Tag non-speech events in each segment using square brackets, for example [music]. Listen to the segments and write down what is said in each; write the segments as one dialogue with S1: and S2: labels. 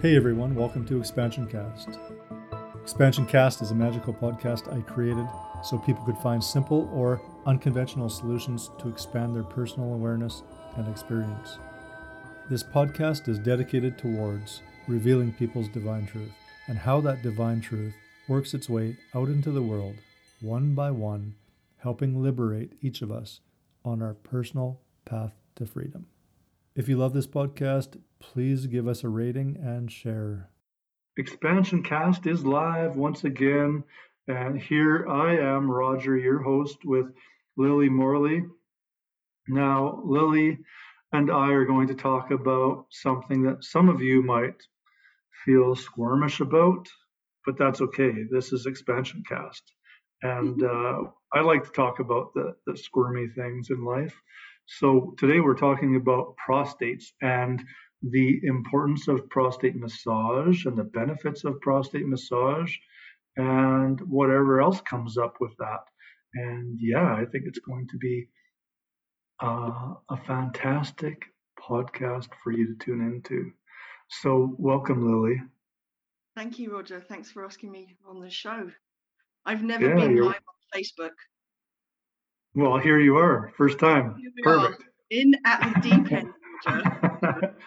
S1: Hey everyone, welcome to Expansion Cast. Expansion Cast is a magical podcast I created so people could find simple or unconventional solutions to expand their personal awareness and experience. This podcast is dedicated towards revealing people's divine truth and how that divine truth works its way out into the world, one by one, helping liberate each of us on our personal path to freedom. If you love this podcast, please give us a rating and share.
S2: Expansion Cast is live once again, and here I am, Roger, your host, with Lily Morley. Now, Lily and I are going to talk about something that some of you might feel squirmish about, but that's okay. This is Expansion Cast. And uh, I like to talk about the, the squirmy things in life. So today we're talking about prostates and the importance of prostate massage and the benefits of prostate massage and whatever else comes up with that. And yeah, I think it's going to be uh, a fantastic podcast for you to tune into. So, welcome, Lily.
S3: Thank you, Roger. Thanks for asking me on the show. I've never yeah, been you're... live on Facebook.
S2: Well, here you are, first time. Perfect.
S3: In at the deep end, [laughs]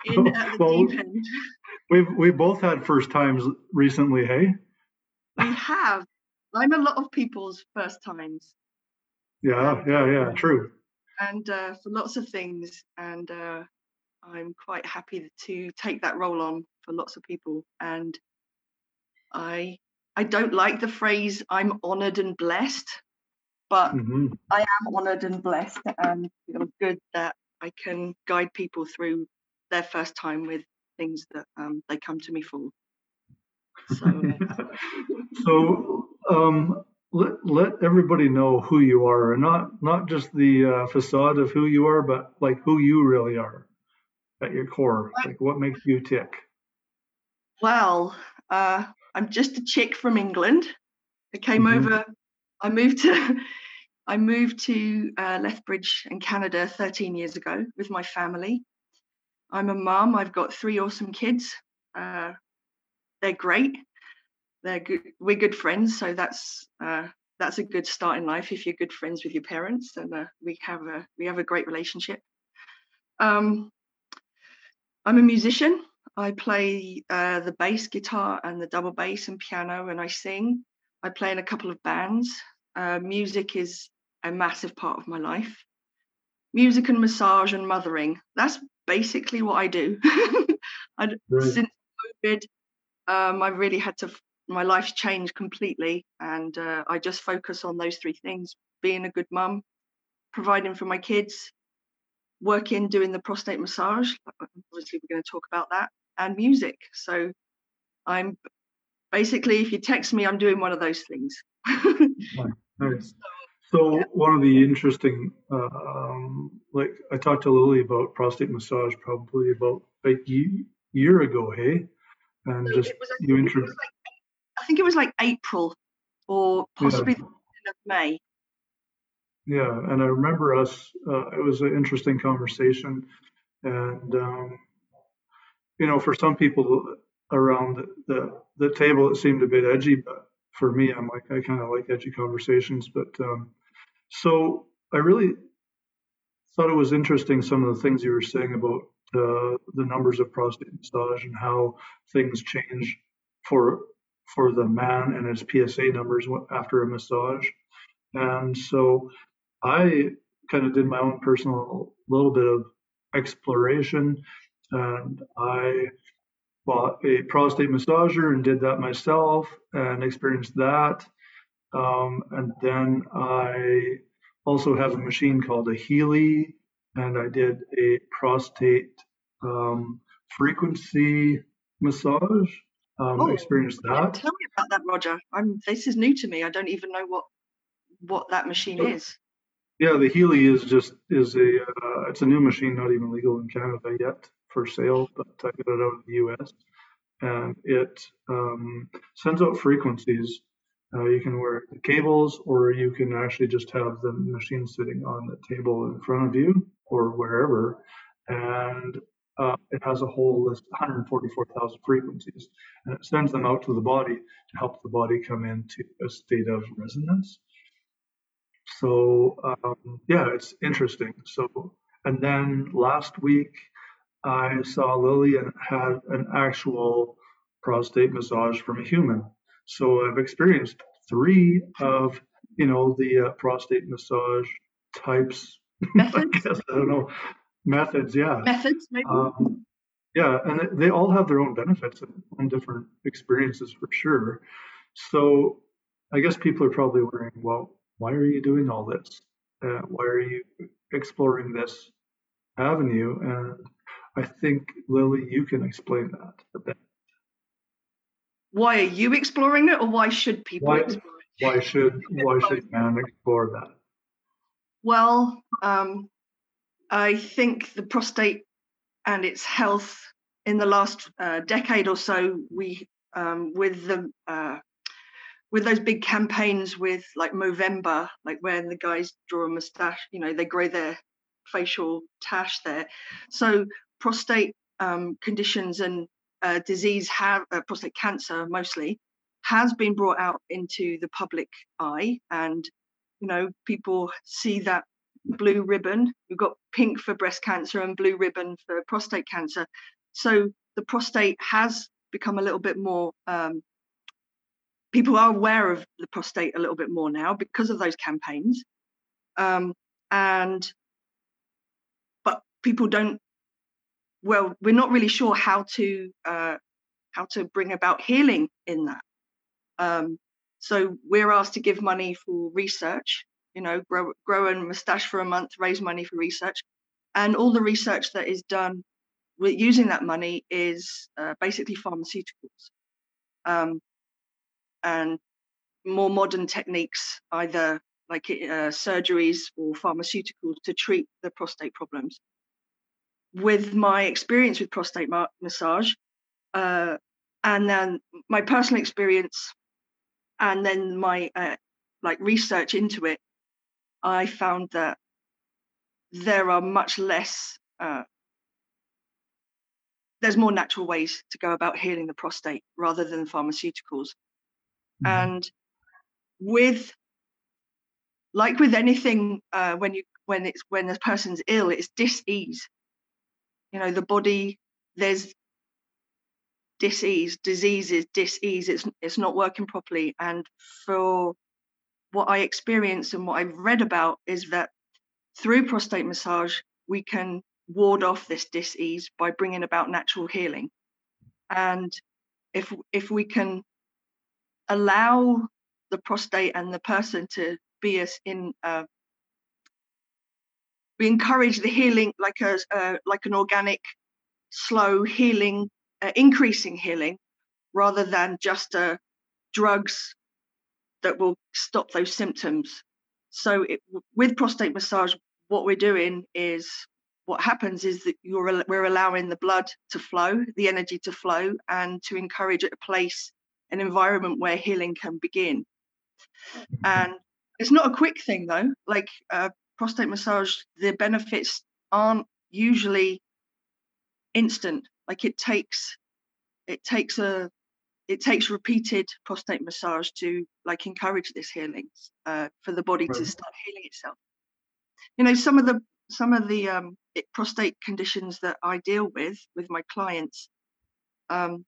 S3: In at the well, deep end.
S2: We've we both had first times recently, hey?
S3: We have. I'm a lot of people's first times.
S2: Yeah, yeah, yeah. Um, true.
S3: And uh, for lots of things, and uh, I'm quite happy to take that role on for lots of people. And I I don't like the phrase "I'm honoured and blessed," but mm-hmm. I am honoured and blessed, and feel good that I can guide people through their first time with things that um, they come to me for.
S2: So, [laughs] so um, let let everybody know who you are, and not not just the uh, facade of who you are, but like who you really are at your core. Like what makes you tick?
S3: Well, uh, I'm just a chick from England. I came mm-hmm. over. I moved to. I moved to uh, Lethbridge in Canada 13 years ago with my family. I'm a mum. I've got three awesome kids. Uh, they're great. They're good. We're good friends, so that's uh, that's a good start in life. If you're good friends with your parents, and uh, we have a we have a great relationship. Um, I'm a musician. I play uh, the bass guitar and the double bass and piano, and I sing. I play in a couple of bands. Uh, music is a massive part of my life. Music and massage and mothering. That's basically what I do. [laughs] I, right. Since COVID, um, I really had to, my life's changed completely. And uh, I just focus on those three things being a good mum, providing for my kids, working, doing the prostate massage. Obviously, we're going to talk about that, and music. So I'm basically, if you text me, I'm doing one of those things. [laughs]
S2: nice. So yeah. one of the interesting, uh, um, like I talked to Lily about prostate massage probably about a year ago, hey, and so just was, you introduced.
S3: Like, I think it was like April or possibly yeah. of May.
S2: Yeah, and I remember us. Uh, it was an interesting conversation, and um, you know, for some people around the, the, the table, it seemed a bit edgy, but for me, I'm like I kind of like edgy conversations. But um, so I really thought it was interesting some of the things you were saying about uh, the numbers of prostate massage and how things change for for the man and his PSA numbers after a massage. And so I kind of did my own personal little bit of exploration and I bought a prostate massager and did that myself and experienced that. Um, and then I also have a machine called a Healy, and I did a prostate um, frequency massage. Um, oh, experienced that.
S3: Tell me about that, Roger. I'm, this is new to me. I don't even know what what that machine is.
S2: Yeah, the Healy is just is a uh, it's a new machine, not even legal in Canada yet for sale, but I got it out of the U.S. and it um, sends out frequencies. Uh, you can wear the cables, or you can actually just have the machine sitting on the table in front of you or wherever, and uh, it has a whole list, 144,000 frequencies, and it sends them out to the body to help the body come into a state of resonance. So um, yeah, it's interesting. So and then last week I saw Lily and had an actual prostate massage from a human. So I've experienced three of you know the uh, prostate massage types. [laughs] I guess I don't know methods. Yeah,
S3: methods. Maybe. Um,
S2: yeah, and they all have their own benefits and different experiences for sure. So I guess people are probably wondering, well, why are you doing all this? Uh, why are you exploring this avenue? And I think Lily, you can explain that a bit.
S3: Why are you exploring it, or why should people
S2: why,
S3: explore
S2: it? Why should [laughs] why should man explore that?
S3: Well, um, I think the prostate and its health in the last uh, decade or so, we um, with the uh, with those big campaigns with like Movember, like when the guys draw a mustache, you know, they grow their facial tash there. So prostate um, conditions and uh, disease have uh, prostate cancer mostly has been brought out into the public eye, and you know people see that blue ribbon. We've got pink for breast cancer and blue ribbon for prostate cancer. So the prostate has become a little bit more. Um, people are aware of the prostate a little bit more now because of those campaigns, um, and but people don't. Well, we're not really sure how to uh, how to bring about healing in that. Um, so we're asked to give money for research you know, grow, grow a mustache for a month, raise money for research. And all the research that is done with using that money is uh, basically pharmaceuticals um, and more modern techniques, either like uh, surgeries or pharmaceuticals to treat the prostate problems. With my experience with prostate ma- massage, uh, and then my personal experience, and then my uh, like research into it, I found that there are much less, uh, there's more natural ways to go about healing the prostate rather than pharmaceuticals. Mm-hmm. And with, like with anything, uh, when you when it's when a person's ill, it's dis-ease. You know, the body there's dis-ease, disease is dis-ease. It's it's not working properly, and for what I experienced and what I've read about is that through prostate massage, we can ward off this disease by bringing about natural healing. And if if we can allow the prostate and the person to be us in uh, we encourage the healing like a uh, like an organic slow healing uh, increasing healing rather than just uh, drugs that will stop those symptoms. So it, with prostate massage, what we're doing is what happens is that you're we're allowing the blood to flow, the energy to flow, and to encourage a place, an environment where healing can begin. And it's not a quick thing though. Like uh, prostate massage, the benefits aren't usually instant. Like it takes it takes a it takes repeated prostate massage to like encourage this healing uh, for the body right. to start healing itself you know some of the some of the um, prostate conditions that i deal with with my clients um,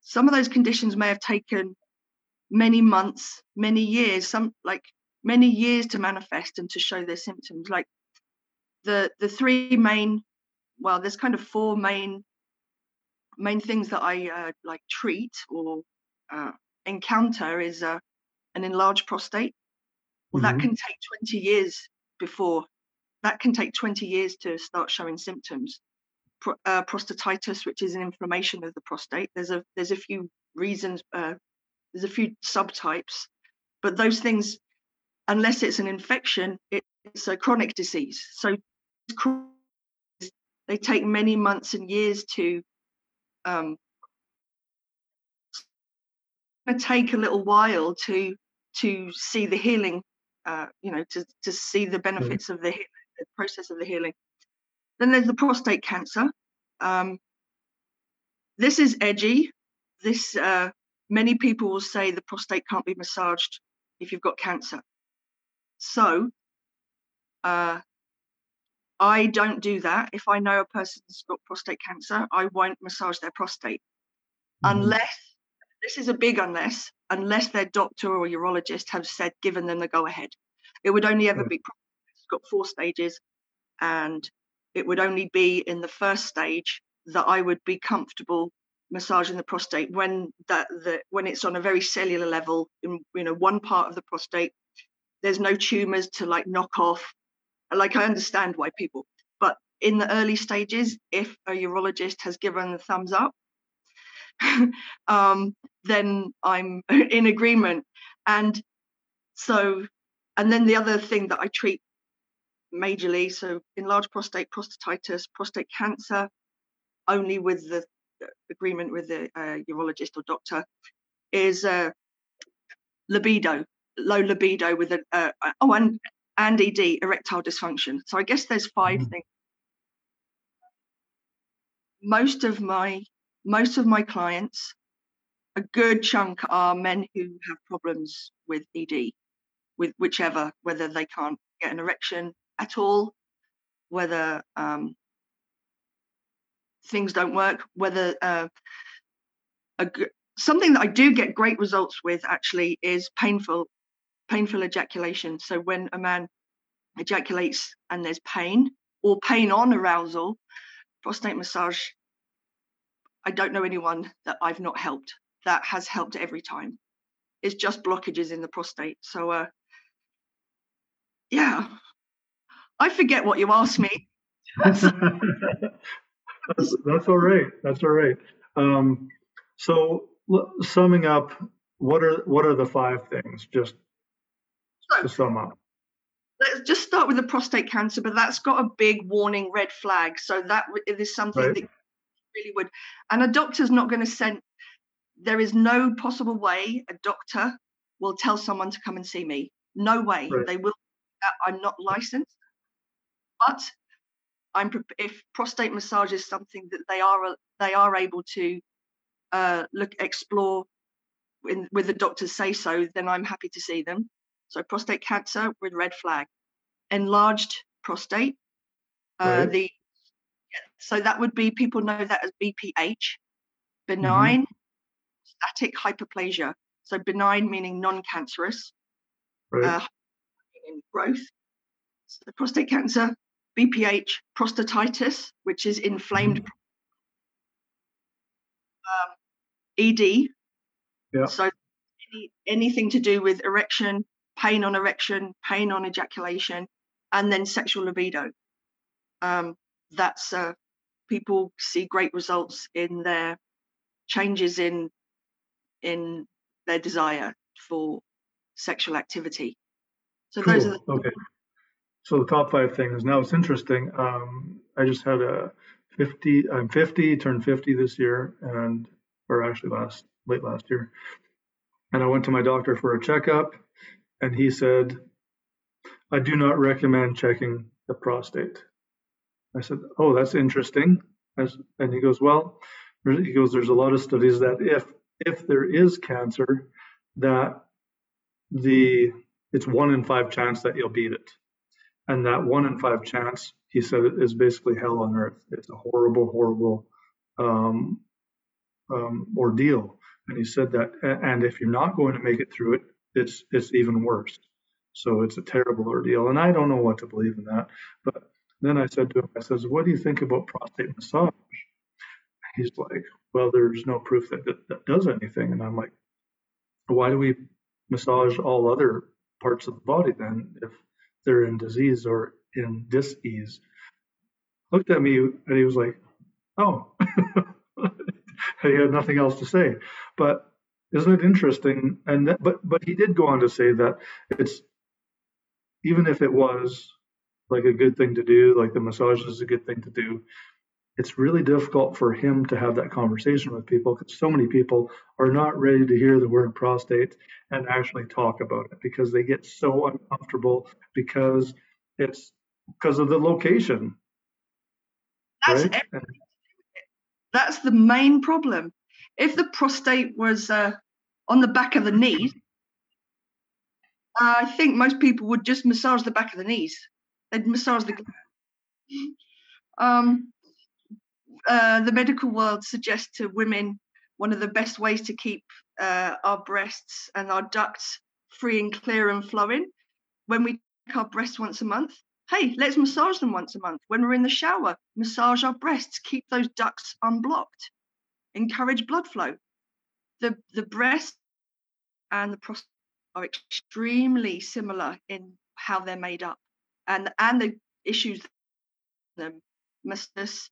S3: some of those conditions may have taken many months many years some like many years to manifest and to show their symptoms like the the three main well there's kind of four main main things that I uh, like treat or uh, encounter is uh, an enlarged prostate. Well, mm-hmm. that can take 20 years before that can take 20 years to start showing symptoms. Pro- uh, prostatitis, which is an inflammation of the prostate. There's a there's a few reasons. Uh, there's a few subtypes, but those things, unless it's an infection, it's a chronic disease. So they take many months and years to um, take a little while to to see the healing, uh, you know, to to see the mm-hmm. benefits mm. of the, the process of the healing. Then there's the prostate cancer, Um, this is edgy. This uh, many people will say the prostate can't be massaged if you've got cancer. So uh, I don't do that. If I know a person's got prostate cancer, I won't massage their prostate mm-hmm. unless this is a big unless unless their doctor or urologist have said given them the go ahead. It would only ever be it's got four stages, and it would only be in the first stage that I would be comfortable massaging the prostate when that the when it's on a very cellular level in you know one part of the prostate there's no tumors to like knock off. Like i understand why people but in the early stages if a urologist has given the thumbs up [laughs] um, then i'm [laughs] in agreement. And so and then the other thing that i treat majorly so enlarged prostate prostatitis prostate cancer only with the agreement with the uh, urologist or doctor is uh, libido, low libido with a uh, oh and and ED erectile dysfunction. So I guess there's 5 mm-hmm. things. Most of my most of my clients, a good chunk are men who have problems with ED, with whichever, whether they can't get an erection at all, whether um, things don't work, whether uh, a, something that I do get great results with actually is painful, painful ejaculation. So when a man ejaculates and there's pain or pain on arousal, prostate massage, I don't know anyone that I've not helped that has helped every time. It's just blockages in the prostate. So, uh, yeah, I forget what you asked me. [laughs]
S2: that's, that's all right. That's all right. Um, so l- summing up, what are what are the five things? Just sum up.
S3: Let's just start with the prostate cancer, but that's got a big warning red flag. So that is something right. that really would, and a doctor's not going to send. There is no possible way a doctor will tell someone to come and see me. No way. Right. They will. I'm not licensed, but I'm if prostate massage is something that they are they are able to uh, look explore in, with the doctors say so, then I'm happy to see them. So prostate cancer with red flag, enlarged prostate. Uh, right. The so that would be people know that as BPH, mm-hmm. benign mm-hmm. prostatic hyperplasia. So benign meaning non-cancerous, right. uh, growth. So prostate cancer, BPH, prostatitis, which is inflamed mm. um, ED. Yeah. So any, anything to do with erection, pain on erection, pain on ejaculation, and then sexual libido. Um, that's uh, people see great results in their changes in in their desire for sexual activity. So cool. those are the
S2: okay. So the top five things. Now it's interesting. Um, I just had a 50. I'm 50, turned 50 this year, and or actually last late last year. And I went to my doctor for a checkup, and he said, "I do not recommend checking the prostate." I said, "Oh, that's interesting." And he goes, "Well," he goes, "There's a lot of studies that if if there is cancer, that the it's one in five chance that you'll beat it." and that one in five chance, he said, is basically hell on earth. It's a horrible, horrible um, um, ordeal. And he said that, and if you're not going to make it through it, it's it's even worse. So it's a terrible ordeal. And I don't know what to believe in that. But then I said to him, I says, what do you think about prostate massage? He's like, well, there's no proof that that, that does anything. And I'm like, why do we massage all other parts of the body then if they're in disease or in dis-ease. Looked at me and he was like, "Oh," [laughs] he had nothing else to say. But isn't it interesting? And that, but but he did go on to say that it's even if it was like a good thing to do, like the massage is a good thing to do, it's really difficult for him to have that conversation with people because so many people are not ready to hear the word prostate and actually talk about it because they get so uncomfortable because it's because of the location.
S3: That's right? That's the main problem. If the prostate was uh, on the back of the knees, I think most people would just massage the back of the knees. They'd massage the. Um, uh, the medical world suggests to women one of the best ways to keep uh, our breasts and our ducts free and clear and flowing when we check our breasts once a month. Hey, let's massage them once a month. When we're in the shower, massage our breasts, keep those ducts unblocked, encourage blood flow. The, the breast and the prostate are extremely similar in how they're made up and, and the issues them. Mastitis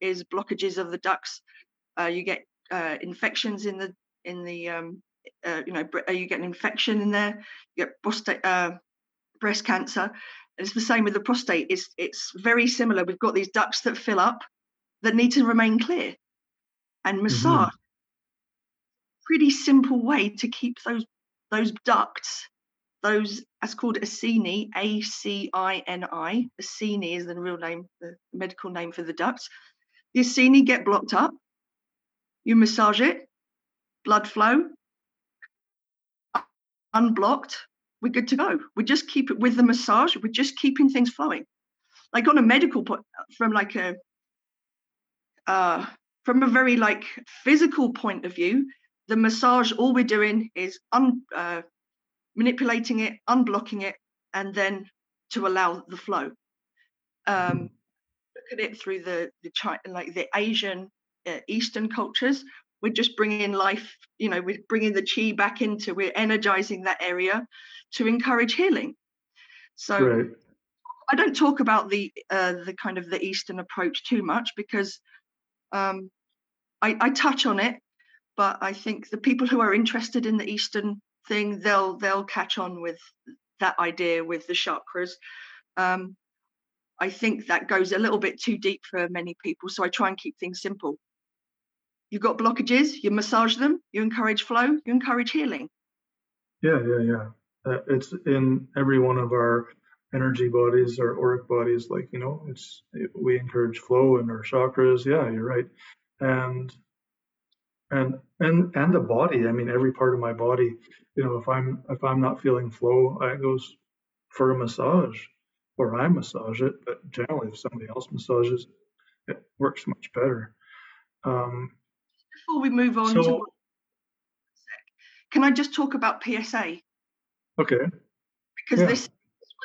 S3: is blockages of the ducts. Uh, you get uh, infections in the in the um, uh, you know uh, you get an infection in there. You get prostate uh, breast cancer. it's the same with the prostate. It's it's very similar. We've got these ducts that fill up that need to remain clear, and mm-hmm. massage. Mm-hmm. Pretty simple way to keep those those ducts those that's called acini, A C I N I. Acini is the real name, the medical name for the ducts. The acini get blocked up. You massage it, blood flow, unblocked. We're good to go. We just keep it with the massage. We're just keeping things flowing. Like on a medical point, from like a uh, from a very like physical point of view, the massage all we're doing is un, uh, manipulating it, unblocking it, and then to allow the flow. Um, look at it through the the China, like the Asian, uh, Eastern cultures. We're just bringing life, you know, we're bringing the chi back into, we're energizing that area to encourage healing. So right. I don't talk about the uh, the kind of the Eastern approach too much because um, I, I touch on it, but I think the people who are interested in the Eastern thing they'll they'll catch on with that idea with the chakras. Um, i think that goes a little bit too deep for many people so i try and keep things simple. You've got blockages you massage them you encourage flow you encourage healing.
S2: Yeah yeah yeah. Uh, it's in every one of our energy bodies or auric bodies like you know it's it, we encourage flow in our chakras. Yeah you're right. And and and and the body i mean every part of my body you know if i'm if i'm not feeling flow i goes for a massage or i massage it but generally if somebody else massages it works much better. Um,
S3: before we move on so, to can i just talk about psa
S2: okay.
S3: Because yeah. this, this,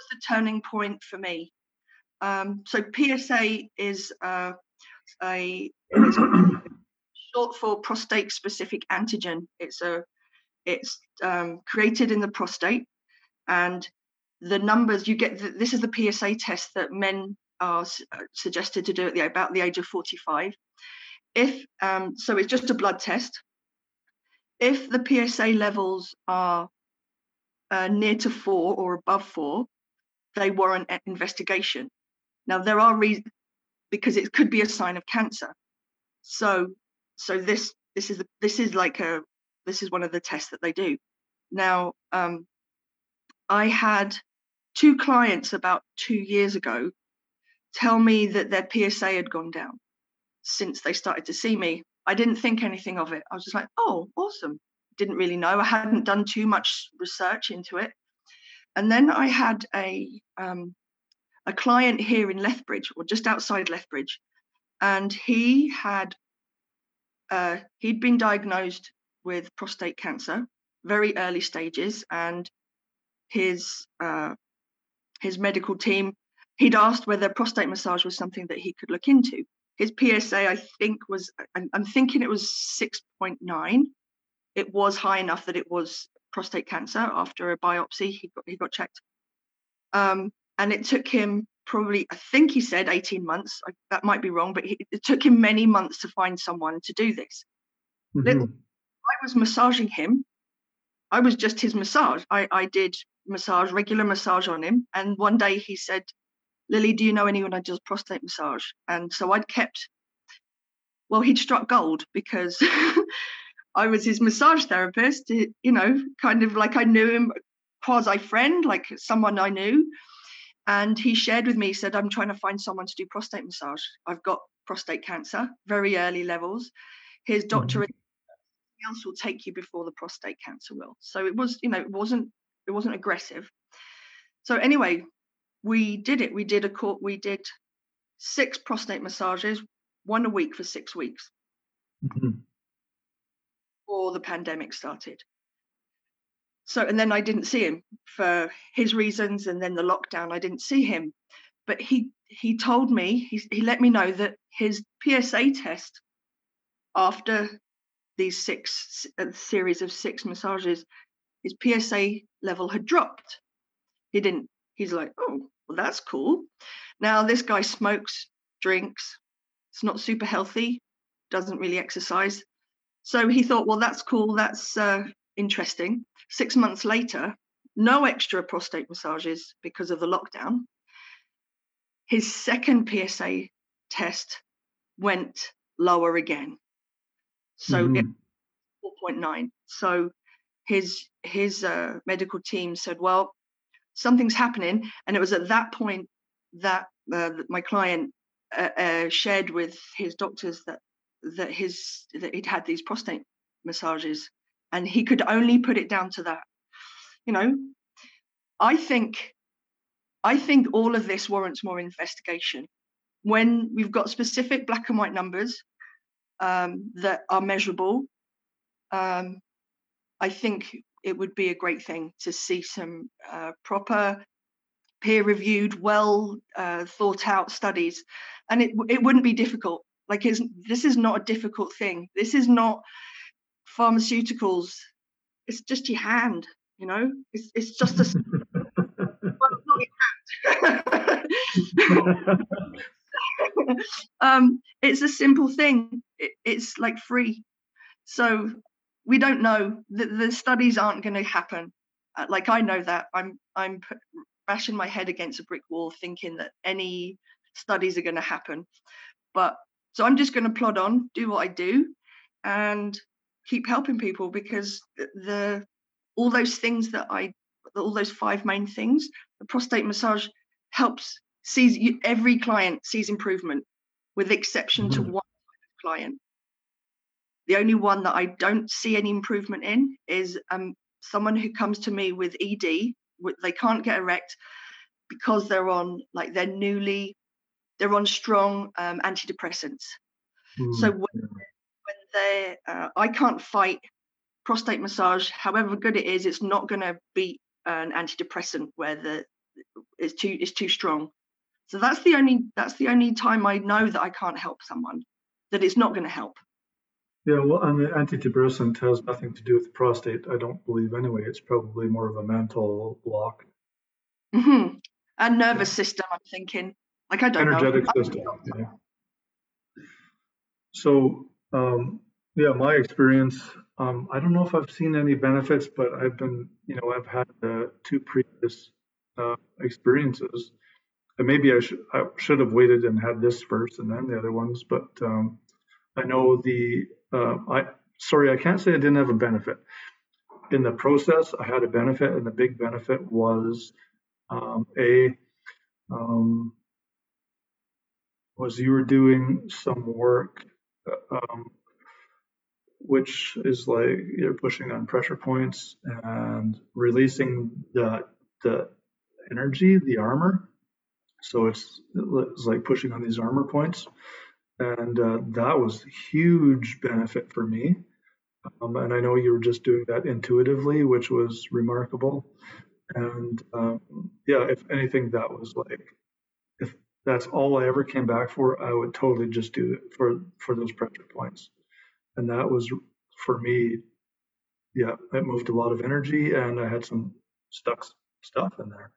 S3: the turning point for me um, so psa is uh, a [coughs] short for prostate specific antigen. It's a it's um, created in the prostate, and the numbers you get. The, this is the PSA test that men are uh, suggested to do at the, about the age of 45. If um, so, it's just a blood test. If the PSA levels are uh, near to four or above four, they warrant an investigation. Now there are reasons because it could be a sign of cancer. So so this this is this is like a this is one of the tests that they do. Now um, i had two clients about two years ago tell me that their psa had gone down since they started to see me. I didn't think anything of it. I was just like oh awesome. Didn't really know. I hadn't done too much research into it and then i had a um, a client here in lethbridge or just outside lethbridge and he had uh, he'd been diagnosed with prostate cancer, very early stages, and his uh, his medical team he'd asked whether prostate massage was something that he could look into. His PSA, I think, was I'm, I'm thinking it was 6.9. It was high enough that it was prostate cancer. After a biopsy, he got he got checked, um, and it took him probably, I think he said 18 months. I, that might be wrong, but he, it took him many months to find someone to do this. Mm-hmm. Little, I was massaging him. I was just his massage. I, I did massage, regular massage on him. And one day he said, Lily, do you know anyone who does prostate massage? And so I'd kept, well, he'd struck gold because [laughs] I was his massage therapist, you know, kind of like I knew him quasi friend, like someone I knew and he shared with me said i'm trying to find someone to do prostate massage i've got prostate cancer, very early levels. His doctor mm-hmm. else will take you before the prostate cancer will. So it was, you know, it wasn't it wasn't aggressive. So anyway, we did it. We did a court. We did six prostate massages, one a week for six weeks. Mm-hmm. Before the pandemic started. So and then I didn't see him for his reasons, and then the lockdown. I didn't see him, but he he told me he he let me know that his PSA test after these six a series of six massages, his PSA level had dropped. He didn't. He's like, oh, well, that's cool. Now this guy smokes, drinks. It's not super healthy. Doesn't really exercise. So he thought, well, that's cool. That's uh, interesting. Six months later, no extra prostate massages because of the lockdown. His second PSA test went lower again. So mm. 4.9. So his his uh, medical team said, well, something's happening, and it was at that point that uh, my client uh, uh, shared with his doctors that that his that he'd had these prostate massages, and he could only put it down to that. You know, I think I think all of this warrants more investigation. When we've got specific black and white numbers um, that are measurable, um, I think it would be a great thing to see some uh, proper peer-reviewed, well uh, thought out studies, and it it wouldn't be difficult. Like, this is not a difficult thing. This is not pharmaceuticals. It's just your hand, you know. It's it's just a [laughs] well, not your hand. [laughs] um, it's a simple thing. It, it's like free. So we don't know. The, the studies aren't going to happen. Uh, like I know that. I'm I'm bashing my head against a brick wall, thinking that any studies are going to happen. But so I'm just going to plod on, do what I do, and keep helping people because the, all those things that I all those five main things the prostate massage helps sees you, every client sees improvement with exception mm-hmm. to one client the only one that i don't see any improvement in is um, someone who comes to me with ed they can't get erect because they're on like they're newly they're on strong um, antidepressants mm-hmm. so when, when they uh, i can't fight prostate massage however good it is it's not going to beat an antidepressant where the it's too it's too strong so that's the only that's the only time i know that i can't help someone that it's not going to help
S2: yeah well and the antidepressant has nothing to do with the prostate i don't believe anyway it's probably more of a mental block
S3: mm-hmm. and nervous yeah. system i'm thinking like i don't
S2: energetic
S3: know.
S2: system yeah. so um yeah my experience um, I don't know if I've seen any benefits, but I've been, you know, I've had uh, two previous uh, experiences. And maybe I should I should have waited and had this first and then the other ones. But um, I know the uh, I sorry I can't say I didn't have a benefit in the process. I had a benefit, and the big benefit was um, a um, was you were doing some work um, which is like you're pushing on pressure points and releasing the the energy, the armor. So it's it's like pushing on these armor points, and uh, that was huge benefit for me. Um, and I know you were just doing that intuitively, which was remarkable. And um, yeah, if anything, that was like that's all I ever came back for, I would totally just do it for for those pressure points. And that was for me yeah it moved a lot of energy and i had some stuck stuff in there.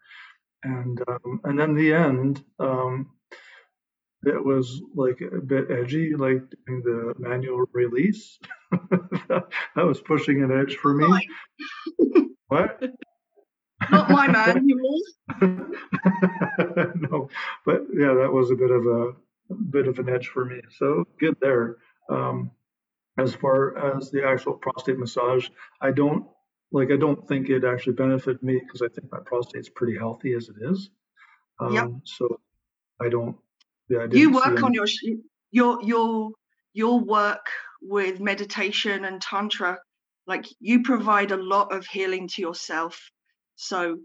S2: And um, and then the end um, it was like a bit edgy like doing the manual release. [laughs] That was pushing an edge for me. What?
S3: not [laughs] my manual [laughs]
S2: no but yeah that was a bit of a, a bit of an edge for me so good there um, as far as the actual prostate massage, I don't like I don't think it actually benefited me because I think my prostate's pretty healthy as it is. Um, yep. So I don't.
S3: Yeah, I you work on your your your your work with meditation and tantra like you provide a lot of healing to yourself so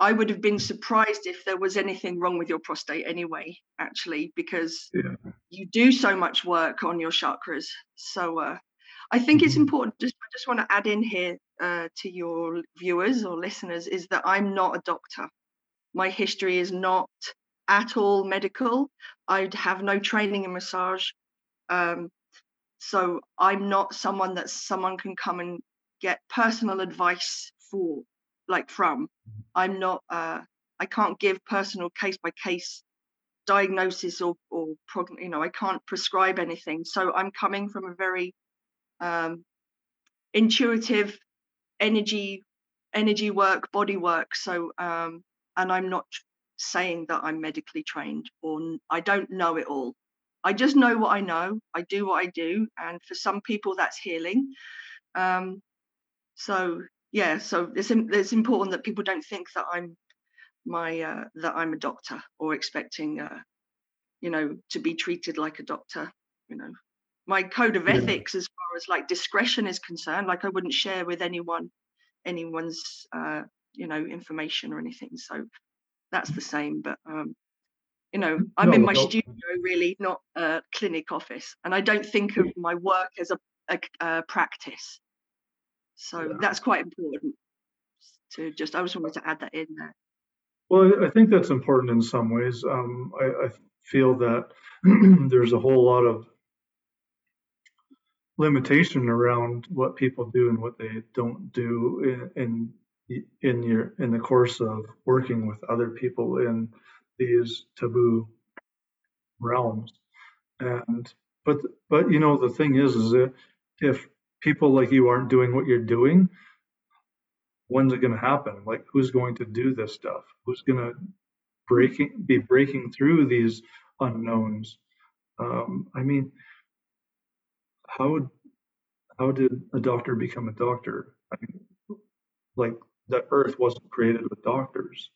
S3: i would have been surprised if there was anything wrong with your prostate anyway actually because yeah. you do so much work on your chakras. So uh, i think it's mm-hmm. important just i just want to add in here uh, to your viewers or listeners is that i'm not a doctor. My history is not at all medical. I have no training in massage um, so I'm not someone that someone can come and get personal advice for, like from. Mm-hmm. I'm not. Uh, I can't give personal case by case diagnosis or or you know I can't prescribe anything. So I'm coming from a very um, intuitive energy energy work body work so um and i'm not saying that i'm medically trained or i don't know it all I just know what I know. I do what I do, and for some people that's healing. Um, so yeah, so it's it's important that people don't think that I'm my uh, that I'm a doctor or expecting uh, you know to be treated like a doctor. You know, my code of ethics as far as like discretion is concerned, like I wouldn't share with anyone anyone's uh, you know information or anything. So that's the same. But um, you know i'm no, in my no. studio really not a clinic office and i don't think of my work as a, a, a practice so yeah. that's quite important to just i just wanted to add that in there
S2: well i think that's important in some ways um, I, I feel that [clears throat] there's a whole lot of limitation around what people do and what they don't do in in, in your in the course of working with other people in these taboo realms. And but but you know the thing is is that if people like you aren't doing what you're doing, when's it going to happen? Like who's going to do this stuff? Who's going to breaking be breaking through these unknowns? Um, I mean, how how did a doctor become a doctor? I mean, like the earth wasn't created with doctors,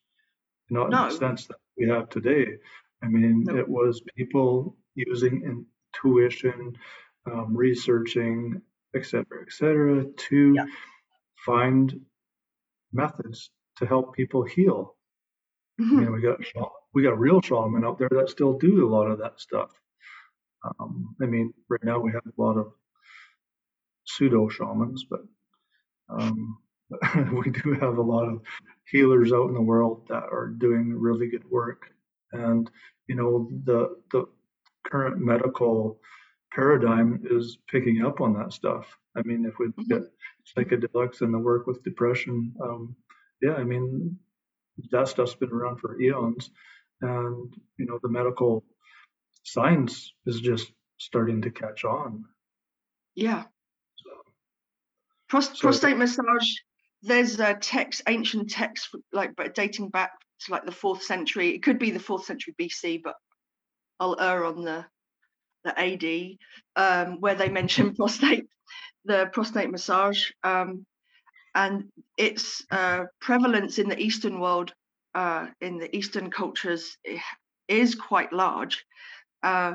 S2: not no. in the sense that we have today. I mean, no. it was people using intuition, um, researching, et cetera, et cetera, to yeah. find methods to help people heal. Mm-hmm. I mean, we got we got real shaman out there that still do a lot of that stuff. Um, I mean, right now we have a lot of pseudo shamans, but um, [laughs] we do have a lot of healers out in the world that are doing really good work. And you know, the the current medical paradigm is picking up on that stuff. I mean, if we mm-hmm. get psychedelics and the work with depression, um, yeah, I mean, that stuff's been around for eons, and you know, the medical science is just starting to catch on.
S3: Yeah. So, Prost- so, prostate massage there's a text, ancient text, like but dating back to like the fourth century. It could be the fourth century BC, but I'll err on the the AD, um, where they mention [laughs] prostate, the prostate massage, um, and its uh, prevalence in the Eastern world, uh, in the Eastern cultures, is quite large. Uh,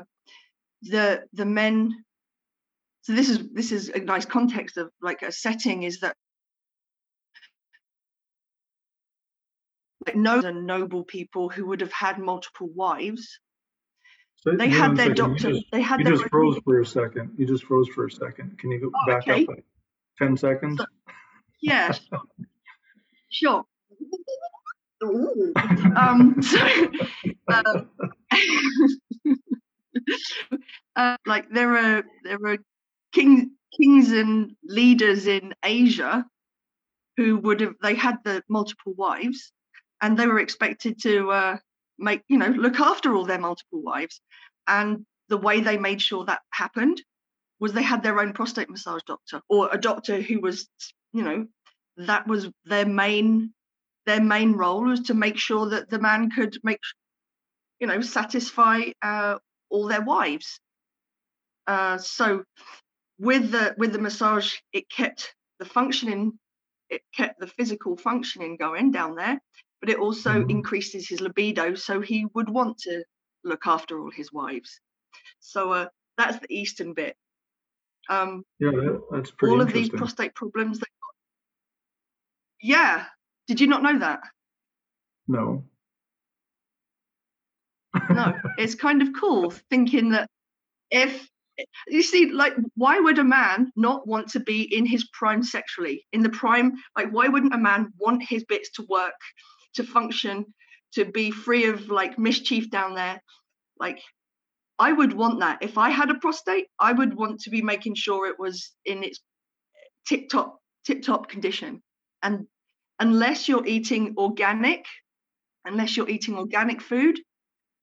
S3: the the men so this is this is a nice context of like a setting is that like noble and noble people who would have had multiple wives. So, they had their doctor. Just, they had.
S2: You just froze for a second. You just froze for a second. Can you go oh, back okay. up like ten seconds?
S3: So, yeah, [laughs] sure. sure. um, [laughs] so, um, uh, [laughs] like there are there are kings kings and leaders in Asia who would have they had the multiple wives and they were expected to uh, make you know look after all their multiple wives. And the way they made sure that happened was they had their own prostate massage doctor or a doctor who was you know that was their main their main role was to make sure that the man could make you know satisfy uh, all their wives. Uh, so with the with the massage it kept the functioning it kept the physical functioning going down there but it also mm-hmm. increases his libido, so he would want to look after all his wives. So uh, That's the eastern bit. Um,
S2: yeah, that's pretty.
S3: All of these prostate problems. That, yeah. Did you not know that?
S2: No.
S3: no, it's kind of cool thinking that if you see like why would a man not want to be in his prime sexually in the prime like why wouldn't a man want his bits to work to function to be free of like mischief down there. Like i would want that. If i had a prostate i would want to be making sure it was in its tip top tip top condition. And unless you're eating organic unless you're eating organic food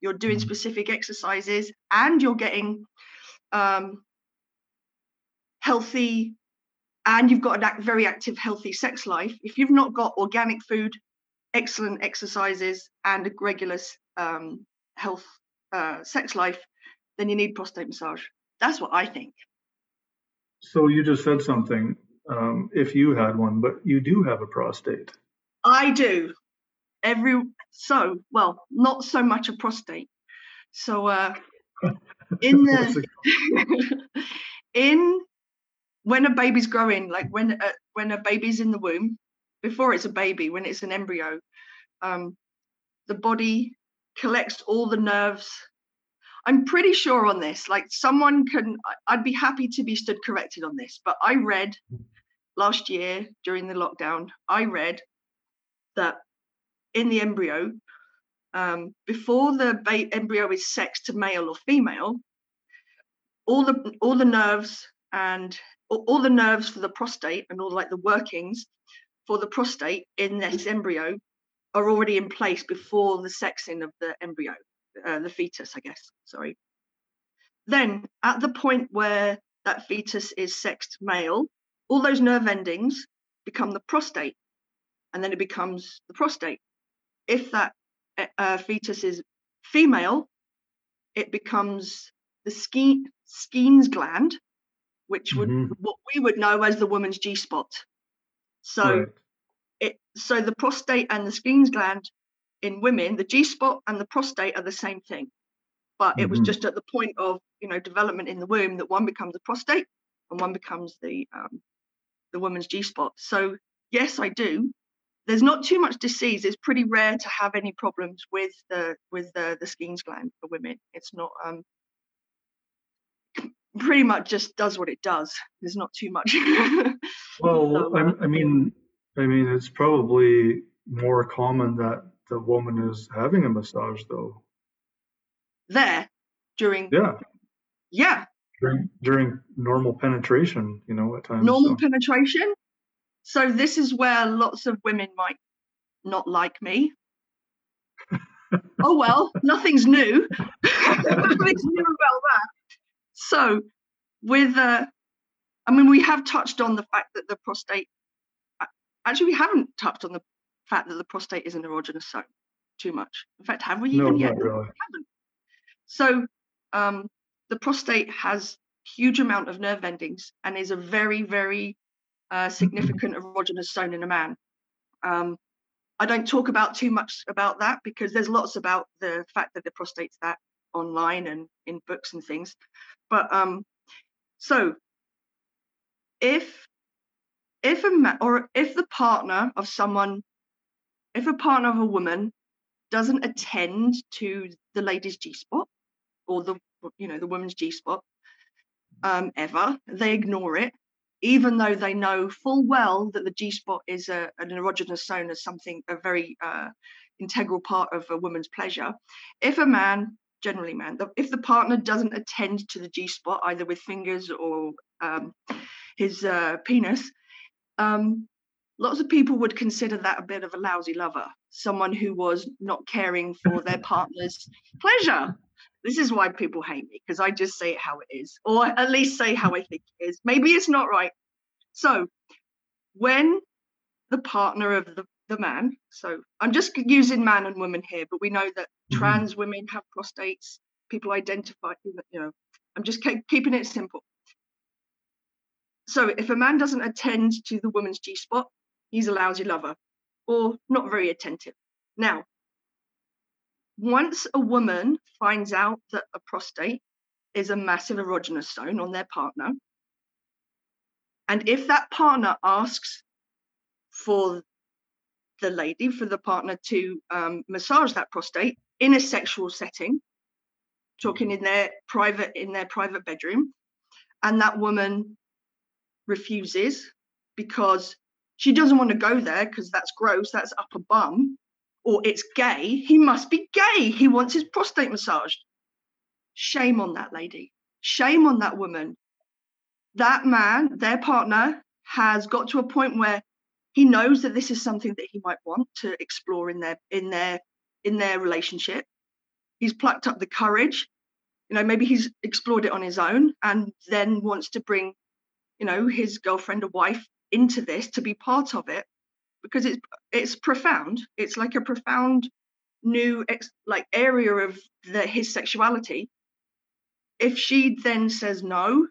S3: you're doing mm. specific exercises and you're getting um, healthy and you've got a very active healthy sex life if you've not got organic food excellent exercises and a regular um, health uh, sex life then you need prostate massage. That's what i think.
S2: So you just said something um, if you had one but you do have a prostate.
S3: I do. Every so well not so much a prostate. So uh [laughs] in the [laughs] in when a baby's growing like when a, when a baby's in the womb before it's a baby when it's an embryo um the body collects all the nerves. I'm pretty sure on this like someone can i'd be happy to be stood corrected on this but i read last year during the lockdown i read that in the embryo um, before the ba- embryo is sexed to male or female, all the all the nerves and all the nerves for the prostate and all like the workings for the prostate in this embryo are already in place before the sexing of the embryo, uh, the fetus, I guess. Sorry. Then at the point where that fetus is sexed male, all those nerve endings become the prostate, and then it becomes the prostate. If that uh, fetus is female, it becomes the ske- Skene's gland, which would mm-hmm. what we would know as the woman's G spot. So right. it so the prostate and the Skene's gland in women, the G spot and the prostate are the same thing. But mm-hmm. it was mm-hmm. just at the point of you know development in the womb that one becomes the prostate and one becomes the um, the woman's G spot. So yes, I do there's not too much disease. It's pretty rare to have any problems with the with the the Skene's gland for women. It's not um pretty much just does what it does. There's not too much. [laughs]
S2: well, so, I, um, I mean, I mean, it's probably more common that the woman is having a massage, though.
S3: There, during
S2: yeah,
S3: yeah,
S2: during during normal penetration, you know, at times.
S3: Normal so. penetration, so this is where lots of women might not like me. [laughs] oh well, nothing's new. [laughs] nothing's new about that. So with uh, I mean, we have touched on the fact that the prostate. Actually, we haven't touched on the fact that the prostate is an erogenous zone too much. In fact, have we
S2: even
S3: no, yet?
S2: Really.
S3: We haven't. So um, the prostate has huge amount of nerve endings and is a very, very uh, significant [laughs] erogenous zone in a man. Um, I don't talk about too much about that because there's lots about the fact that the prostate's that online and in books and things. But um, so if if a man or if the partner of someone, if a partner of a woman doesn't attend to the lady's G spot or the you know the woman's G spot um, ever, they ignore it even though they know full well that the G spot is a, an erogenous zone as something a very uh, integral part of a woman's pleasure. If a man, generally man, if the partner doesn't attend to the G spot either with fingers or um, his uh, penis, um, lots of people would consider that a bit of a lousy lover, someone who was not caring for their [laughs] partner's pleasure. This is why people hate me because I just say it how it is, or at least say how I think it is. Maybe it's not right. So, when the partner of the, the man, so I'm just using man and woman here, but we know that mm-hmm. trans women have prostates, people identify, you know, I'm just keeping it simple. So, if a man doesn't attend to the woman's G spot, he's a lousy lover or not very attentive. Now, once a woman finds out that a prostate is a massive erogenous zone on their partner. And if that partner asks for the lady, for the partner to um, massage that prostate in a sexual setting, talking in their private in their private bedroom, and that woman refuses because she doesn't want to go there because that's gross, that's upper bum, or it's gay, he must be gay. He wants his prostate massaged. Shame on that lady. Shame on that woman. That man, their partner, has got to a point where he knows that this is something that he might want to explore in their in their in their relationship. He's plucked up the courage. You know, maybe he's explored it on his own and then wants to bring, you know, his girlfriend or wife into this to be part of it because it's it's profound. It's like a profound new ex, like area of the, his sexuality. If she then says no,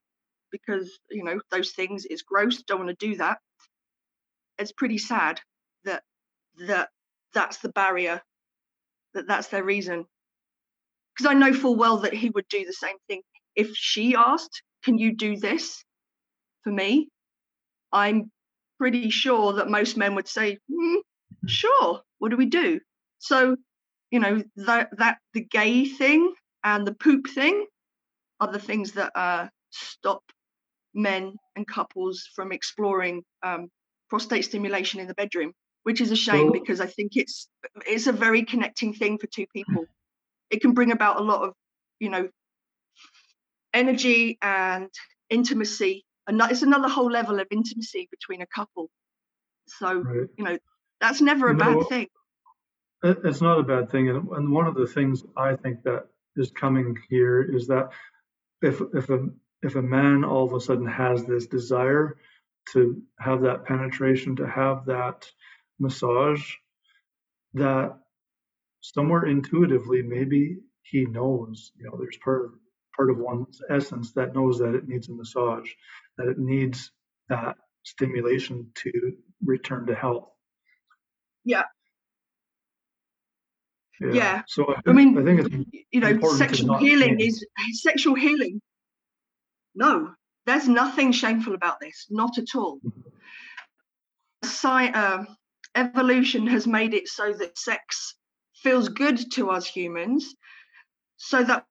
S3: because you know those things is gross, don't want to do that. It's pretty sad that that that's the barrier, that that's their reason. Because I know full well that he would do the same thing if she asked, "Can you do this for me?" I'm pretty sure that most men would say, mm, sure, what do we do? So, you know, that, that the gay thing and the poop thing are the things that uh, stop men and couples from exploring um, prostate stimulation in the bedroom, which is a shame well, because I think it's it's a very connecting thing for two [laughs] people. It can bring about a lot of, you know, energy and intimacy and it's another whole level of intimacy between a couple so right. you know that's never a bad thing
S2: it's not a bad thing and, and one of the things i think that is coming here is that if if a if a man all of a sudden has this desire to have that penetration to have that massage that somewhere intuitively maybe he knows you know there's part of part of one's essence that knows that it needs a massage that it needs that stimulation to return to health.
S3: Yeah.
S2: Yeah. yeah. So I, think,
S3: I mean, I think it's you know, sexual healing is sexual healing. No, there's nothing shameful about this, not at all. Sci- uh, evolution has made it so that sex feels good to us humans, so that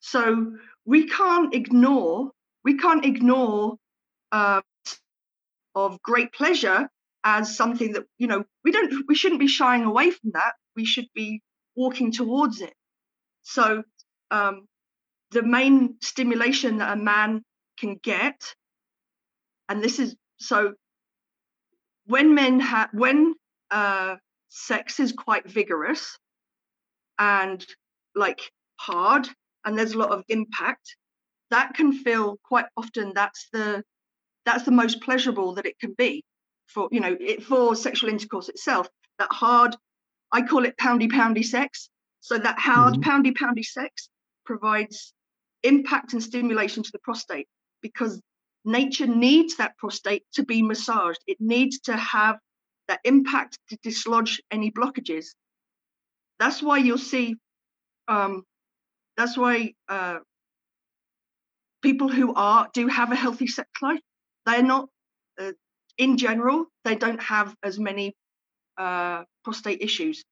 S3: so we can't ignore we can't ignore uh, of great pleasure as something that you know we don't we shouldn't be shying away from that. We should be walking towards it. So um, the main stimulation that a man can get and this is so when men have when uh, sex is quite vigorous and like hard and there's a lot of impact that can feel quite often that's the that's the most pleasurable that it can be for you know it, for sexual intercourse itself that hard i call it poundy poundy sex so that hard mm-hmm. poundy poundy sex provides impact and stimulation to the prostate because nature needs that prostate to be massaged. It needs to have that impact to dislodge any blockages. That's why you'll see um, that's why uh, people who are do have a healthy sex life they're not uh, in general they don't have as many uh, prostate issues.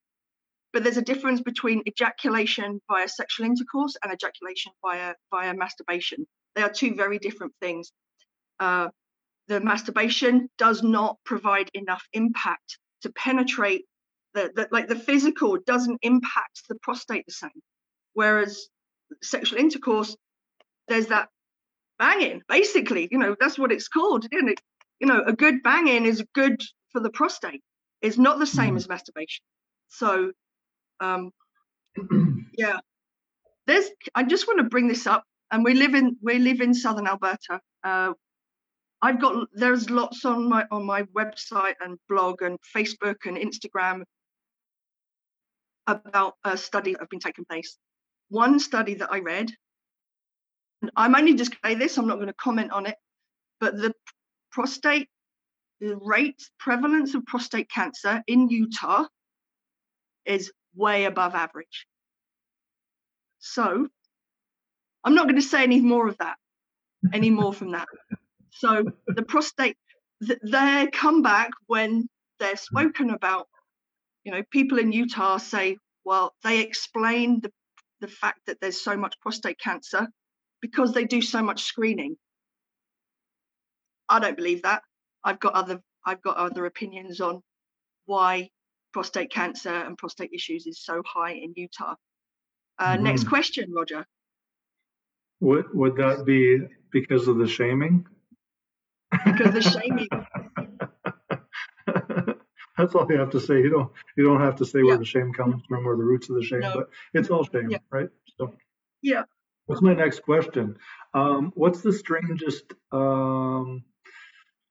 S3: But there's a difference between ejaculation via sexual intercourse and ejaculation via via masturbation. They are two very different things uh, the masturbation does not provide enough impact to penetrate the, the like the physical doesn't impact the prostate the same. Whereas sexual intercourse there's that banging basically you know that's what it's called isn't it? You know a good banging is good for the prostate. It's not the same mm. as masturbation. So um [clears throat] yeah. There's i just want to bring this up and we live in we live in southern alberta uh i've got there's lots on my on my website and blog and facebook and instagram about a study that have been taking place one study that i read I'm only just say this, I'm not going to comment on it, but the prostate, the rate, prevalence of prostate cancer in Utah is way above average. So I'm not going to say any more of that, any more from that. [laughs] So the prostate, th- their comeback when they're spoken about, you know, people in Utah say, well, they explain the, the fact that there's so much prostate cancer because they do so much screening. I don't believe that. I've got other I've got other opinions on why prostate cancer and prostate issues is so high in Utah. Uh, mm-hmm. Next question, Roger.
S2: Would would that be because of the shaming?
S3: Because the shaming. [laughs]
S2: That's all you have to say. You don't you don't have to say yeah. where the shame comes from or the roots of the shame, no. but it's all shame, yeah. right?
S3: So yeah.
S2: What's my next question? Um, what's the strangest um,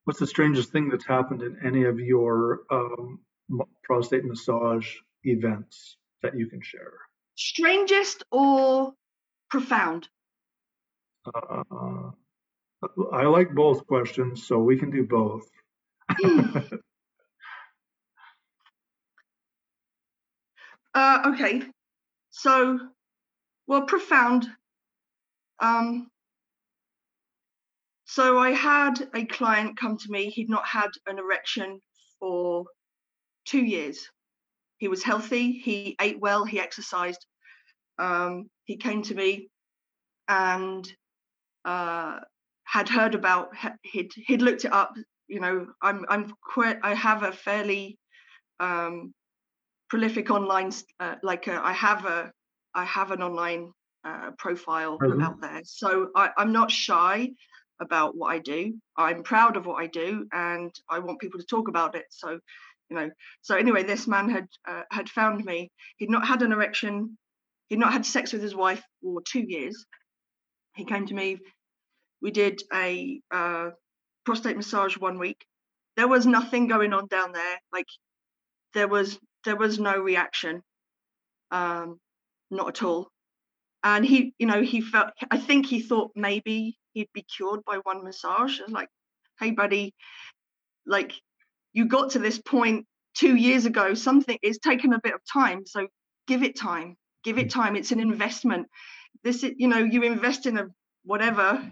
S2: what's the strangest thing that's happened in any of your um, prostate massage events that you can share?
S3: Strangest or profound?
S2: Uh, I like both questions, so we can do both. [laughs]
S3: Uh, okay, so well, profound. Um, so I had a client come to me. He'd not had an erection for two years. He was healthy. He ate well. He exercised. Um, he came to me and uh, had heard about. He'd he'd looked it up. You know, I'm I'm quite. I have a fairly um, prolific online. Uh, like a, I have a I have an online uh, profile mm-hmm. out there, so I, I'm not shy about what I do. I'm proud of what I do, and I want people to talk about it. So, you know. So anyway, this man had uh, had found me. He'd not had an erection. He'd not had sex with his wife for two years. He came to me. We did a uh, prostate massage one week. There was nothing going on down there. Like there was there was no reaction. Um, not at all. And he, you know, he felt. I think he thought maybe he'd be cured by one massage. It's like, hey, buddy, like you got to this point two years ago. Something is taken a bit of time, so give it time. Give it time. It's an investment. This is, you know, you invest in a whatever.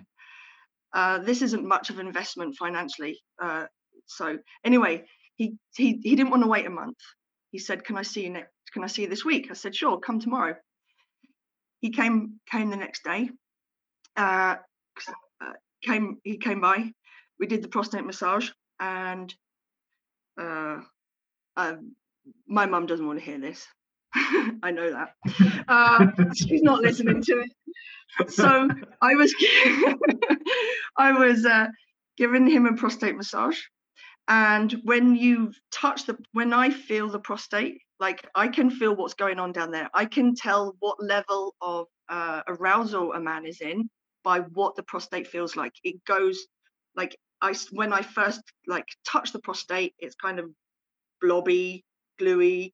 S3: Uh, this isn't much of an investment financially. Uh, so anyway, he he he didn't want to wait a month. He said, "Can I see you next? Can I see you this week?" I said, "Sure, come tomorrow." He came came the next day. Uh, uh, came he came by. We did the prostate massage, and uh, um, my mum doesn't want to hear this. [laughs] I know that. She's not listening to it. So I was [laughs] I was uh, giving him a prostate massage, and when you touch the when I feel the prostate, like I can feel what's going on down there. I can tell what level of uh, arousal a man is in by what the prostate feels like. It goes like I when I first like touch the prostate, it's kind of blobby, gluey,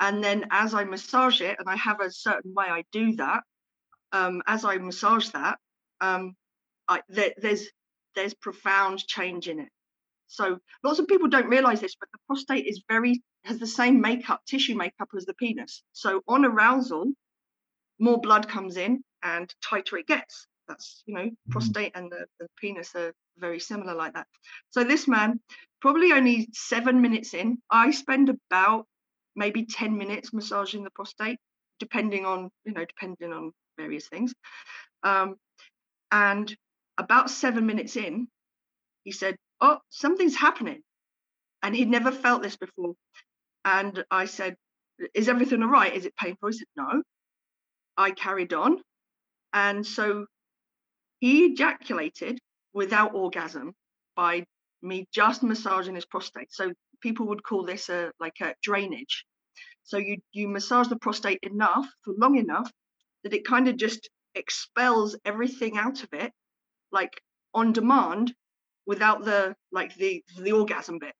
S3: and then as I massage it, and I have a certain way I do that. Um, as I massage that, um, I, there, there's there's profound change in it. So lots of people don't realize this, but the prostate is very has the same makeup, tissue makeup as the penis. So on arousal, more blood comes in and tighter it gets that's you know mm-hmm. prostate and the, the penis are very similar like that so this man probably only seven minutes in i spend about maybe 10 minutes massaging the prostate depending on you know depending on various things. Um, and about seven minutes in he said oh something's happening. And he'd never felt this before. And i said is everything all right? Is it painful? He said no. I carried on. And so he ejaculated without orgasm by me just massaging his prostate. So people would call this a like a drainage. So you you massage the prostate enough for long enough that it kind of just expels everything out of it, like on demand, without the like the the orgasm bit.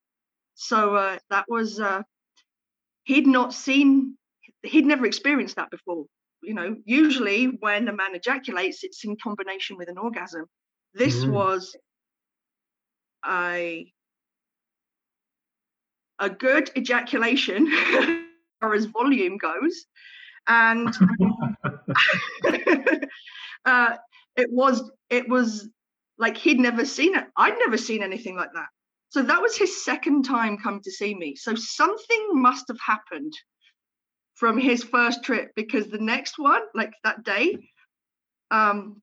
S3: So uh, that was uh, he'd not seen he'd never experienced that before you know, usually when a man ejaculates, it's in combination with an orgasm. This mm. was a a good ejaculation [laughs] as far as volume goes. And [laughs] [laughs] uh, it was it was like he'd never seen it. I'd never seen anything like that. So that was his second time come to see me. So something must have happened from his first trip because the next one, like that day, um,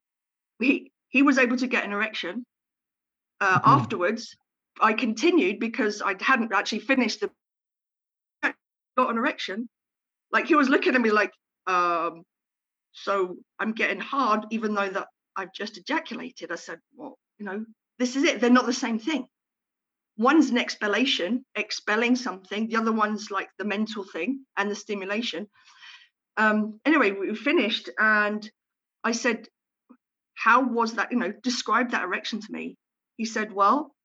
S3: he he was able to get an erection. Uh, mm-hmm. Afterwards, I continued because I hadn't actually finished the got an erection. Like he was looking at me like, um, so I'm getting hard, even though that I've just ejaculated. I said, well, you know, this is it. They're not the same thing. One's an expellation, expelling something. The other one's like the mental thing and the stimulation. Um, anyway, we finished, and I said, "How was that? You know, describe that erection to me." He said, "Well,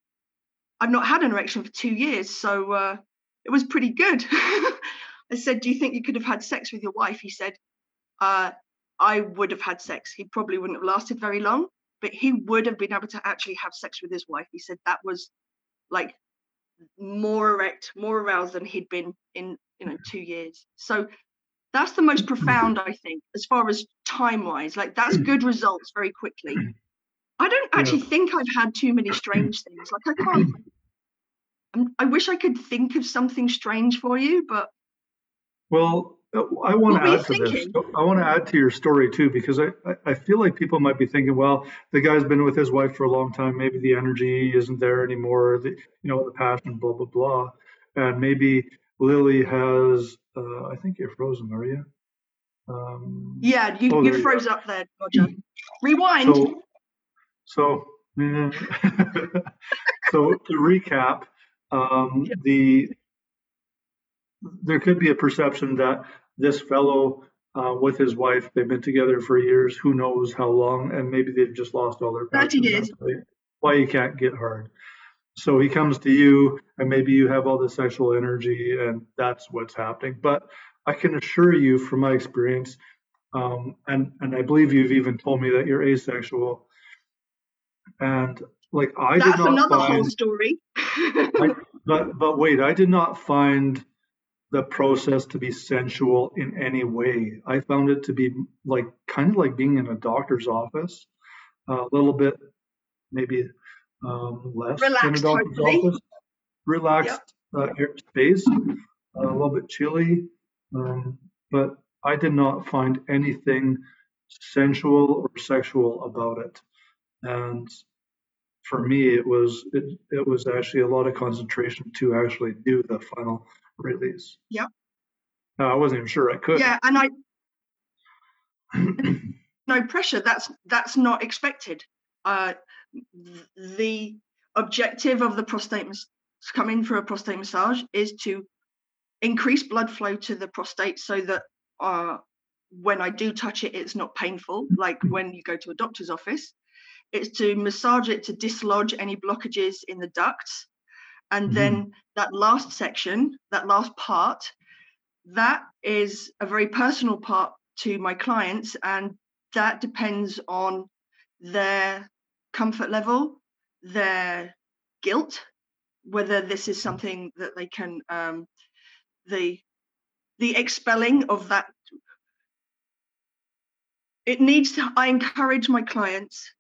S3: I've not had an erection for two years, so uh, it was pretty good." [laughs] I said, "Do you think you could have had sex with your wife?" He said, uh, I would have had sex. He probably wouldn't have lasted very long, but he would have been able to actually have sex with his wife. He said that was like more erect, more aroused than he'd been in, you know, two years. So that's the most profound, I think, as far as time wise. Like that's good results very quickly. I don't actually yeah. think I've had too many strange things. Like I can't. [clears throat] I'm, I wish I could think of something strange for you, but
S2: well, I want to add to thinking? this. I want to add to your story too, because I, I feel like people might be thinking, well, the guy's been with his wife for a long time. Maybe the energy isn't there anymore. The, you know, the passion, blah blah blah, and maybe Lily has. Uh, I think you're frozen, are you?
S3: Um, yeah, you, oh, you froze up there, Roger. Rewind.
S2: So, so, [laughs] so to recap, um, yeah. the there could be a perception that this fellow uh, with his wife, they've been together for years, who knows how long, and maybe they've just lost all their passion. Why he can't get hard. So he comes to you, and maybe you have all the sexual energy, and that's what's happening. But I can assure you, from my experience, um, and and I believe you've even told me that you're asexual, and like I
S3: that's
S2: did not
S3: another
S2: find,
S3: whole story. [laughs]
S2: I, but but wait, I did not find the process to be sensual in any way. I found it to be like kind of like being in a doctor's office, a little bit maybe um, less
S3: Relaxed,
S2: than a doctor's
S3: hopefully.
S2: office, relaxed yep. uh, space, uh, a little bit chilly, um, but I did not find anything sensual or sexual about it. And for me, it was it, it was actually a lot of concentration to actually do the final release.
S3: Yep.
S2: No, I wasn't even sure I could.
S3: Yeah, and I [clears throat] no pressure. That's that's not expected. Uh, the objective of the prostate mas- coming for a prostate massage is to increase blood flow to the prostate so that uh, when I do touch it, it's not painful, like when you go to a doctor's office. It's to massage it to dislodge any blockages in the ducts and mm-hmm. then that last section, that last part, that is a very personal part to my clients. And that depends on their comfort level, their guilt, whether this is something that they can, um, the the expelling of that it needs to i encourage my clients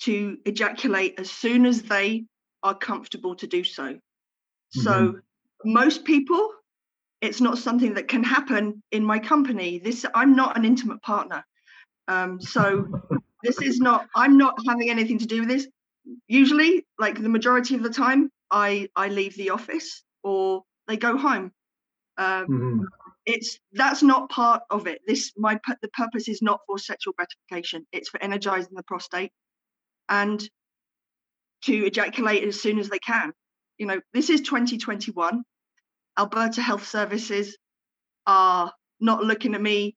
S3: to ejaculate as soon as they are comfortable to do so so mm-hmm. most people, it's not something that can happen in my company. This I'm not an intimate partner. Um, so [laughs] this is not I'm not having anything to do with this. Usually, like the majority of the time, I I leave the office or they go home. Um, mm-hmm. It's that's not part of it. This my the purpose is not for sexual gratification. It's for energizing the prostate and to ejaculate as soon as they can you know, this is 2021. Alberta Health Services are not looking at me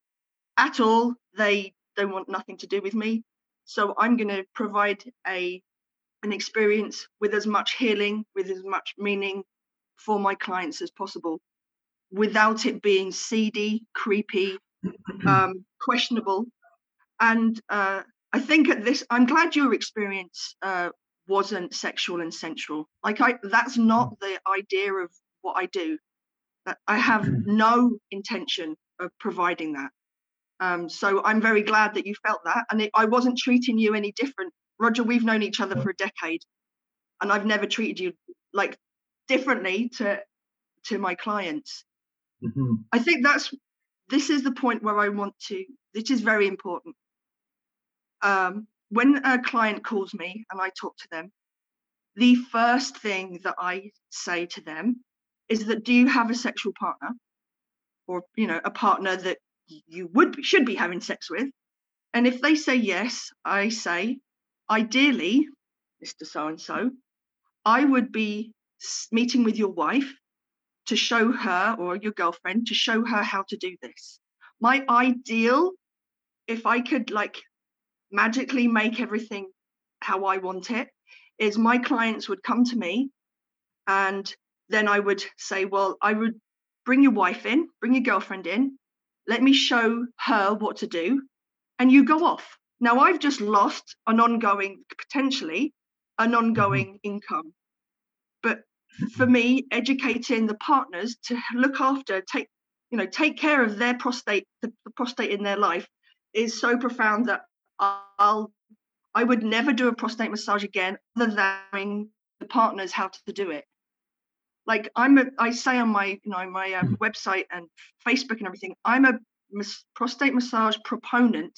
S3: at all. They don't want nothing to do with me. So I'm going to provide a an experience with as much healing, with as much meaning for my clients as possible, without it being seedy, creepy, um, questionable. And uh, I think at this, I'm glad your experience uh, wasn't sexual and sensual. Like I that's not mm. the idea of what I do. I have mm. no intention of providing that. Um, so I'm very glad that you felt that, and it, I wasn't treating you any different, Roger. We've known each other for a decade, and I've never treated you like differently to to my clients. Mm-hmm. I think that's this is the point where I want to. This is very important. Um, when a client calls me and I talk to them, the first thing that I say to them is that do you have a sexual partner? Or you know a partner that you would should be having sex with. And if they say yes I say ideally Mr so and so I would be meeting with your wife to show her or your girlfriend to show her how to do this. My ideal if I could like magically make everything how I want it is my clients would come to me and then I would say, well, I would bring your wife in, bring your girlfriend in, let me show her what to do, and you go off. Now I've just lost an ongoing, potentially an ongoing mm-hmm. income. But for me, educating the partners to look after, take, you know, take care of their prostate, the, the prostate in their life is so profound that I'll I would never do a prostate massage again other than the partners how to do it. Like I'm a, I say on my, you know, my um, hmm. website and Facebook and everything, I'm a mas- prostate massage proponent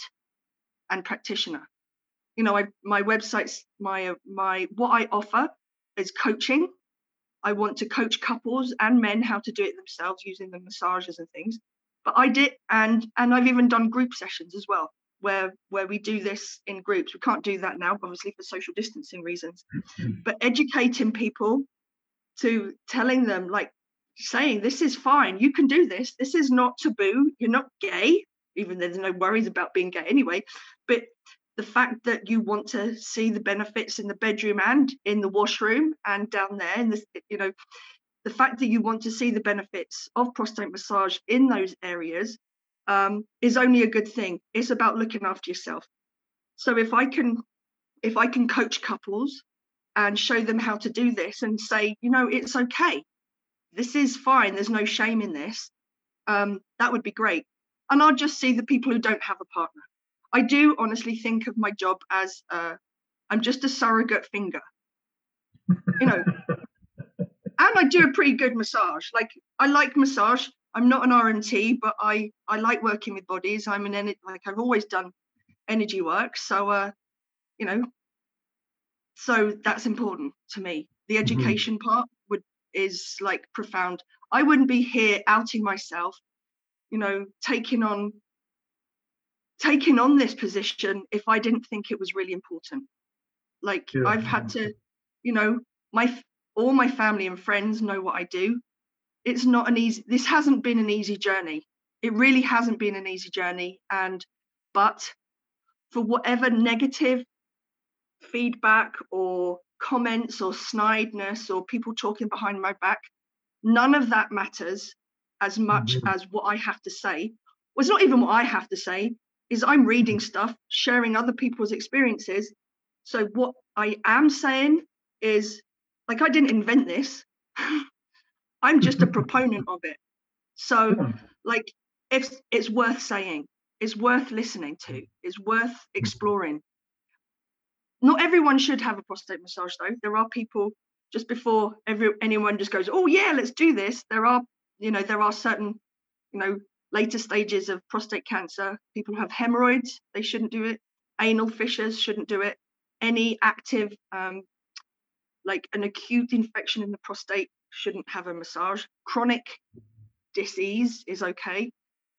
S3: and practitioner. You know, I, my website's my, uh, my, what I offer is coaching. I want to coach couples and men how to do it themselves using the massages and things. But I did, and and I've even done group sessions as well where where we do this in groups. We can't do that now, obviously for social distancing reasons. [clears throat] But educating people to telling them like saying this is fine, you can do this. This is not taboo. You're not gay, even though there's no worries about being gay anyway. But the fact that you want to see the benefits in the bedroom and in the washroom and down there, and this, you know, the fact that you want to see the benefits of prostate massage in those areas um, is only a good thing. It's about looking after yourself. So if I can, if I can coach couples and show them how to do this and say, you know, it's okay. This is fine. There's no shame in this. Um, that would be great. And I'll just see the people who don't have a partner. I do honestly think of my job as uh, I'm just a surrogate finger. You know, [laughs] and I do a pretty good massage. Like I like massage. I'm not an RMT, but I I like working with bodies. I'm an energy like I've always done energy work, so uh, you know, so that's important to me. The mm-hmm. education mm-hmm. part would is like profound. I wouldn't be here outing myself, you know, taking on taking on this position if I didn't think it was really important. Like yeah. I've had to, you know, my all my family and friends know what I do it's not an easy this hasn't been an easy journey. It really hasn't been an easy journey and but for whatever negative feedback or comments or snideness or people talking behind my back none of that matters as much mm-hmm. as what i have to say. Well it's not even what i have to say is i'm reading stuff sharing other people's experiences. So what i am saying is like i didn't invent this [laughs] I'm just a [laughs] proponent of it. So, like, if it's worth saying, it's worth listening to, it's worth exploring. Not everyone should have a prostate massage, though. There are people just before every anyone just goes, "Oh yeah, let's do this." There are, you know, there are certain, you know, later stages of prostate cancer. People who have hemorrhoids, they shouldn't do it. Anal fissures shouldn't do it. Any active, um, like an acute infection in the prostate shouldn't have a massage. Chronic disease is okay.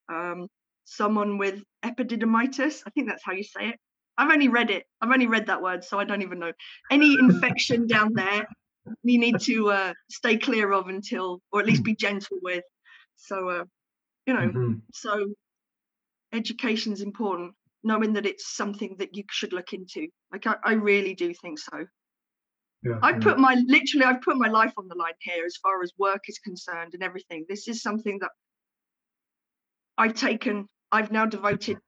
S3: Um, someone with epididymitis, I think that's how you say it. I've only read it. I've only read that word, so I don't even know. Any [laughs] infection down there, you need to uh, stay clear of until, or at least be gentle with. So, uh, you know, mm-hmm. so education is important. Knowing that it's something that you should look into. Like I, I really do think so. Yeah, I put my literally I've put my life on the line here as far as work is concerned and everything. This is something that I've taken I've now devoted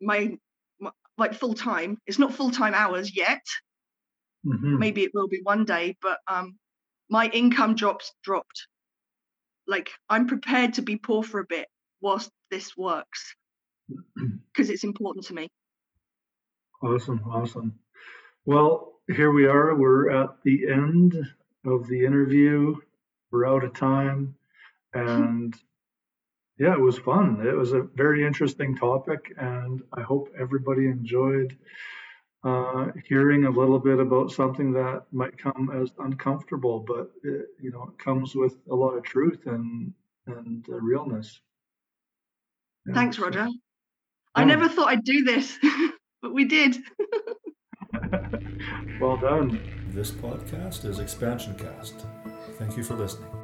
S3: my, my like full time. It's not full time hours yet. Mm-hmm. Maybe it will be one day, but um my income drops dropped. Like I'm prepared to be poor for a bit whilst this works. [clears throat] because it's important to me.
S2: Awesome, awesome. Well, here we are. We're at the end of the interview. We're out of time. And yeah, it was fun. It was a very interesting topic, and I hope everybody enjoyed uh, hearing a little bit about something that might come as uncomfortable, but it, you know, it comes with a lot of truth and and uh, realness.
S3: Yeah, Thanks, so, Roger. I never thought I'd do this, [laughs] but we did. [laughs]
S2: well done.
S1: This podcast is Expansion Cast. Thank you for listening.